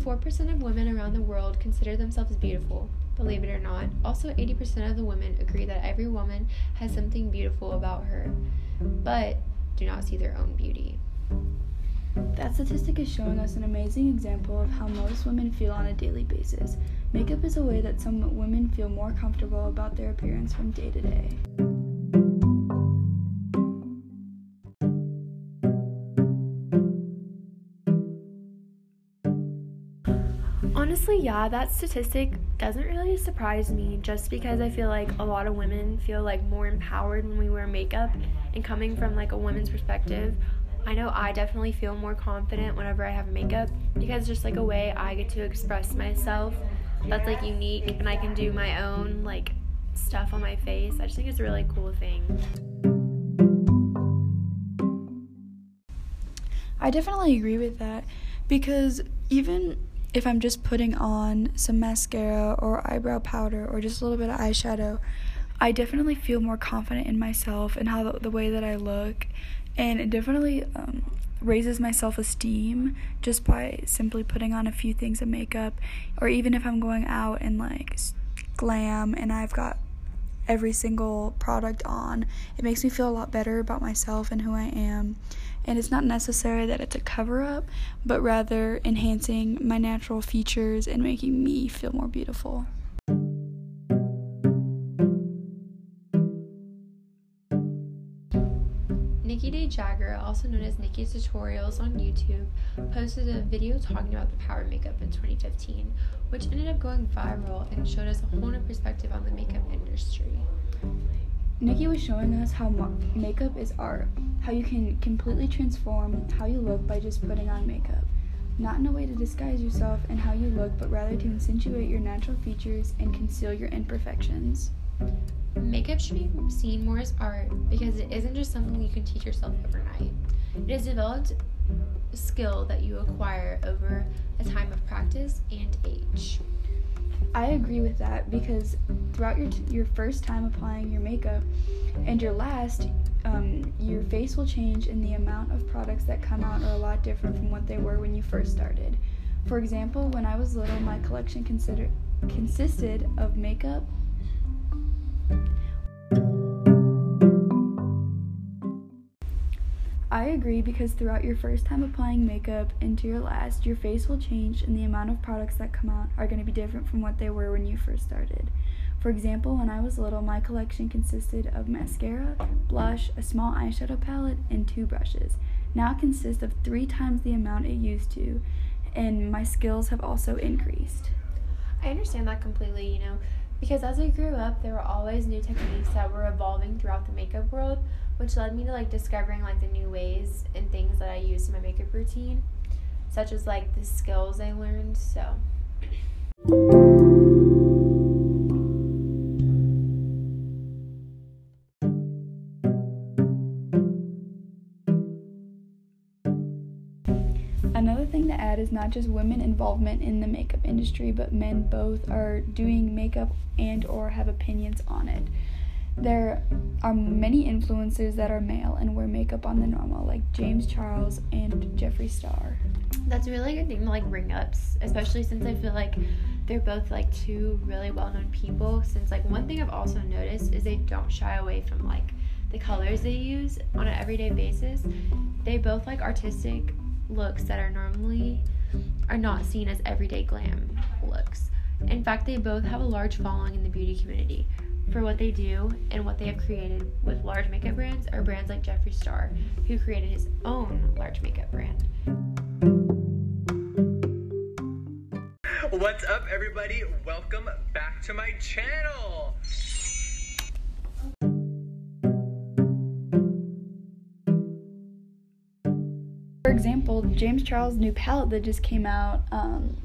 74% of women around the world consider themselves beautiful, believe it or not. Also, 80% of the women agree that every woman has something beautiful about her, but do not see their own beauty. That statistic is showing us an amazing example of how most women feel on a daily basis. Makeup is a way that some women feel more comfortable about their appearance from day to day. Honestly, yeah, that statistic doesn't really surprise me just because I feel like a lot of women feel like more empowered when we wear makeup and coming from like a woman's perspective, I know I definitely feel more confident whenever I have makeup because just like a way I get to express myself that's like unique and I can do my own like stuff on my face. I just think it's a really cool thing. I definitely agree with that because even if I'm just putting on some mascara or eyebrow powder or just a little bit of eyeshadow, I definitely feel more confident in myself and how the, the way that I look, and it definitely um, raises my self esteem just by simply putting on a few things of makeup, or even if I'm going out and like glam and I've got every single product on, it makes me feel a lot better about myself and who I am. And it's not necessary that it's a cover up, but rather enhancing my natural features and making me feel more beautiful. Nikkie de Jager, also known as Nikki's Tutorials on YouTube, posted a video talking about the power makeup in 2015, which ended up going viral and showed us a whole new perspective on the makeup industry. Nikkie was showing us how makeup is art, how you can completely transform how you look by just putting on makeup. Not in a way to disguise yourself and how you look, but rather to accentuate your natural features and conceal your imperfections. Makeup should be seen more as art because it isn't just something you can teach yourself overnight. It is a developed skill that you acquire over a time of practice and age. I agree with that because throughout your t- your first time applying your makeup and your last, um, your face will change, and the amount of products that come out are a lot different from what they were when you first started. For example, when I was little, my collection consider- consisted of makeup. I agree because throughout your first time applying makeup into your last, your face will change and the amount of products that come out are going to be different from what they were when you first started. For example, when I was little, my collection consisted of mascara, blush, a small eyeshadow palette, and two brushes. Now it consists of three times the amount it used to, and my skills have also increased. I understand that completely, you know, because as I grew up, there were always new techniques that were evolving throughout the makeup world, which led me to like discovering like the new ways and things that I use in my makeup routine, such as like the skills I learned. So. Another thing to add is not just women involvement in the makeup industry, but men both are doing makeup and or have opinions on it. There are many influencers that are male and wear makeup on the normal, like James Charles and Jeffree Star. That's a really good thing to like bring up, especially since I feel like they're both like two really well-known people. Since like one thing I've also noticed is they don't shy away from like the colors they use on an everyday basis. They both like artistic looks that are normally are not seen as everyday glam looks. In fact, they both have a large following in the beauty community for what they do and what they have created with large makeup brands are brands like Jeffree Star, who created his own large makeup brand. What's up, everybody? Welcome back to my channel. For example, James Charles' new palette that just came out um,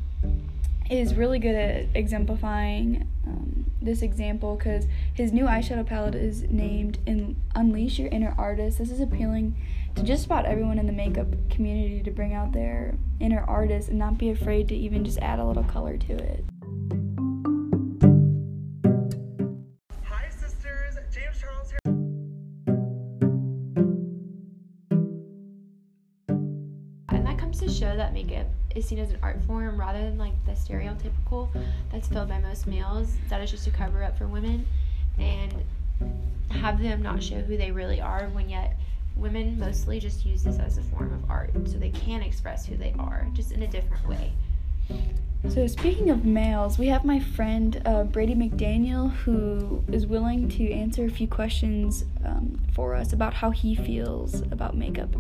is really good at exemplifying um, this example because his new eyeshadow palette is named in Unleash Your Inner Artist. This is appealing to just about everyone in the makeup community to bring out their inner artist and not be afraid to even just add a little color to it. That makeup is seen as an art form rather than like the stereotypical that's filled by most males that is just a cover up for women and have them not show who they really are when yet women mostly just use this as a form of art so they can express who they are just in a different way So, speaking of males, we have my friend uh, Brady McDaniel who is willing to answer a few questions um, for us about how he feels about makeup.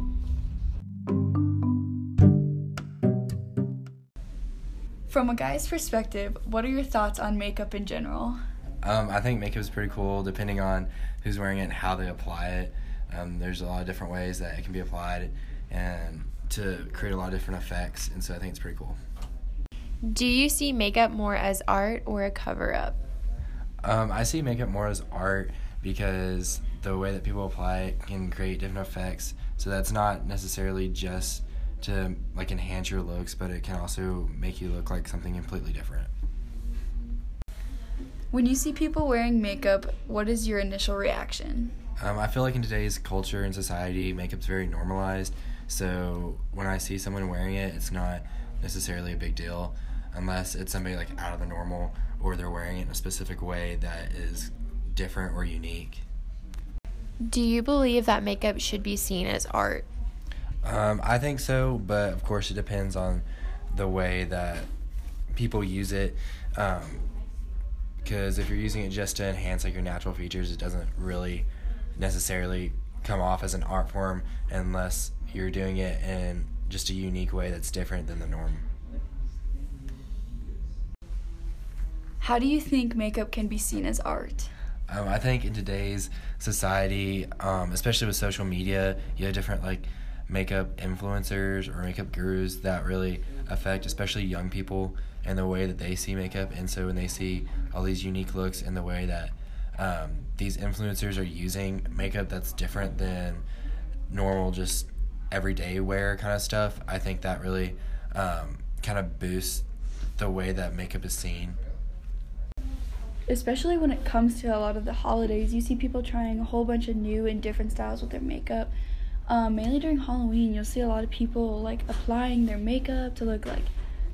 From a guy's perspective, what are your thoughts on makeup in general? Um, I think makeup is pretty cool depending on who's wearing it and how they apply it. Um, there's a lot of different ways that it can be applied and to create a lot of different effects, and so I think it's pretty cool. do you see makeup more as art or a cover up Um, I see makeup more as art because the way that people apply it can create different effects. So that's not necessarily just to like enhance your looks, but it can also make you look like something completely different. When you see people wearing makeup, what is your initial reaction? Um, I feel like in today's culture and society, makeup's very normalized. So when I see someone wearing it, it's not necessarily a big deal unless it's somebody like out of the normal or they're wearing it in a specific way that is different or unique. do you believe that makeup should be seen as art Um, I think so, but of course it depends on the way that people use it. Because if you're using it just to enhance like your natural features, it doesn't really necessarily come off as an art form unless you're doing it in just a unique way that's different than the norm. How do you think makeup can be seen as art? Um, I think in today's society, um, especially with social media, you have different like makeup influencers or makeup gurus that really affect, especially young people, and the way that they see makeup. And so when they see all these unique looks and the way that um, these influencers are using makeup that's different than normal, just everyday wear kind of stuff, I think that really um, kind of boosts the way that makeup is seen. especially when it comes to a lot of the holidays, you see people trying a whole bunch of new and different styles with their makeup. Um, mainly during Halloween, you'll see a lot of people like applying their makeup to look like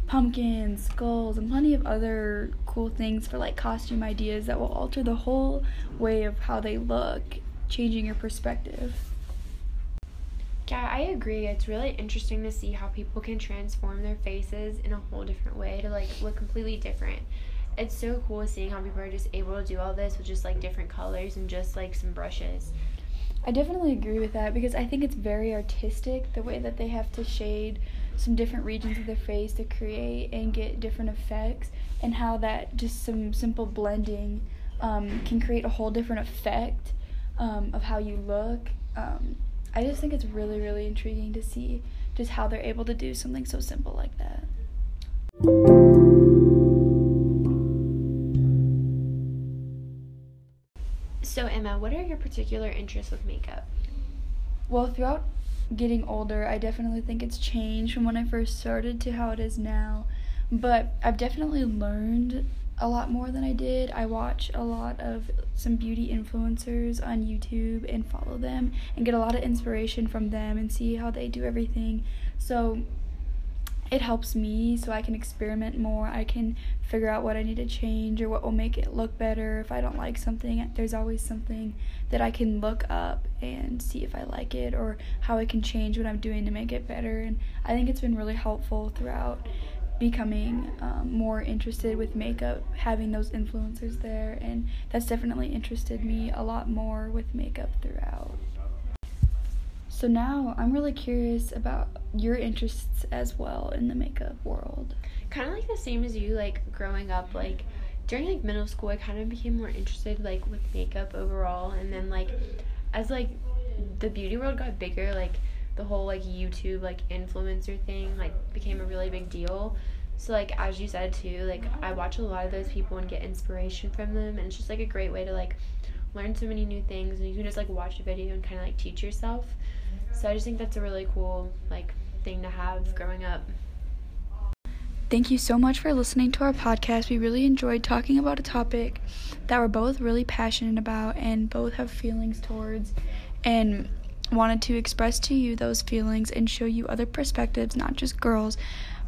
pumpkins, skulls, and plenty of other cool things for like costume ideas that will alter the whole way of how they look, changing your perspective. Yeah, I agree. It's really interesting to see how people can transform their faces in a whole different way to like look completely different. It's so cool seeing how people are just able to do all this with just like different colors and just like some brushes. I definitely agree with that because I think it's very artistic the way that they have to shade some different regions of their face to create and get different effects, and how that just some simple blending um, can create a whole different effect um, of how you look. Um, I just think it's really, really intriguing to see just how they're able to do something so simple like that. What are your particular interests with makeup? Well, throughout getting older, I definitely think it's changed from when I first started to how it is now. But I've definitely learned a lot more than I did. I watch a lot of some beauty influencers on YouTube and follow them and get a lot of inspiration from them and see how they do everything. So it helps me so I can experiment more. I can figure out what I need to change or what will make it look better. If I don't like something, there's always something that I can look up and see if I like it or how I can change what I'm doing to make it better. And I think it's been really helpful throughout becoming um, more interested with makeup, having those influencers there. And that's definitely interested me a lot more with makeup throughout. So now I'm really curious about your interests as well in the makeup world. Kind of like the same as you, like growing up, like during like middle school, I kind of became more interested like with makeup overall, and then like as like the beauty world got bigger, like the whole like YouTube like influencer thing like became a really big deal. So like as you said too, like I watch a lot of those people and get inspiration from them, and it's just like a great way to like learn so many new things, and you can just like watch a video and kind of like teach yourself. So I just think that's a really cool like thing to have growing up. Thank you so much for listening to our podcast. We really enjoyed talking about a topic that we're both really passionate about and both have feelings towards. And wanted to express to you those feelings and show you other perspectives, not just girls.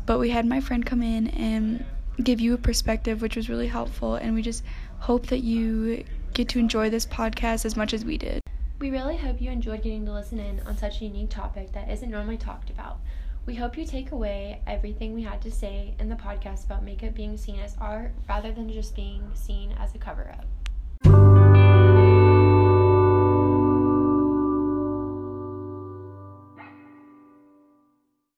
But we had my friend come in and give you a perspective, which was really helpful. And we just hope that you get to enjoy this podcast as much as we did. We really hope you enjoyed getting to listen in on such a unique topic that isn't normally talked about. We hope you take away everything we had to say in the podcast about makeup being seen as art rather than just being seen as a cover up.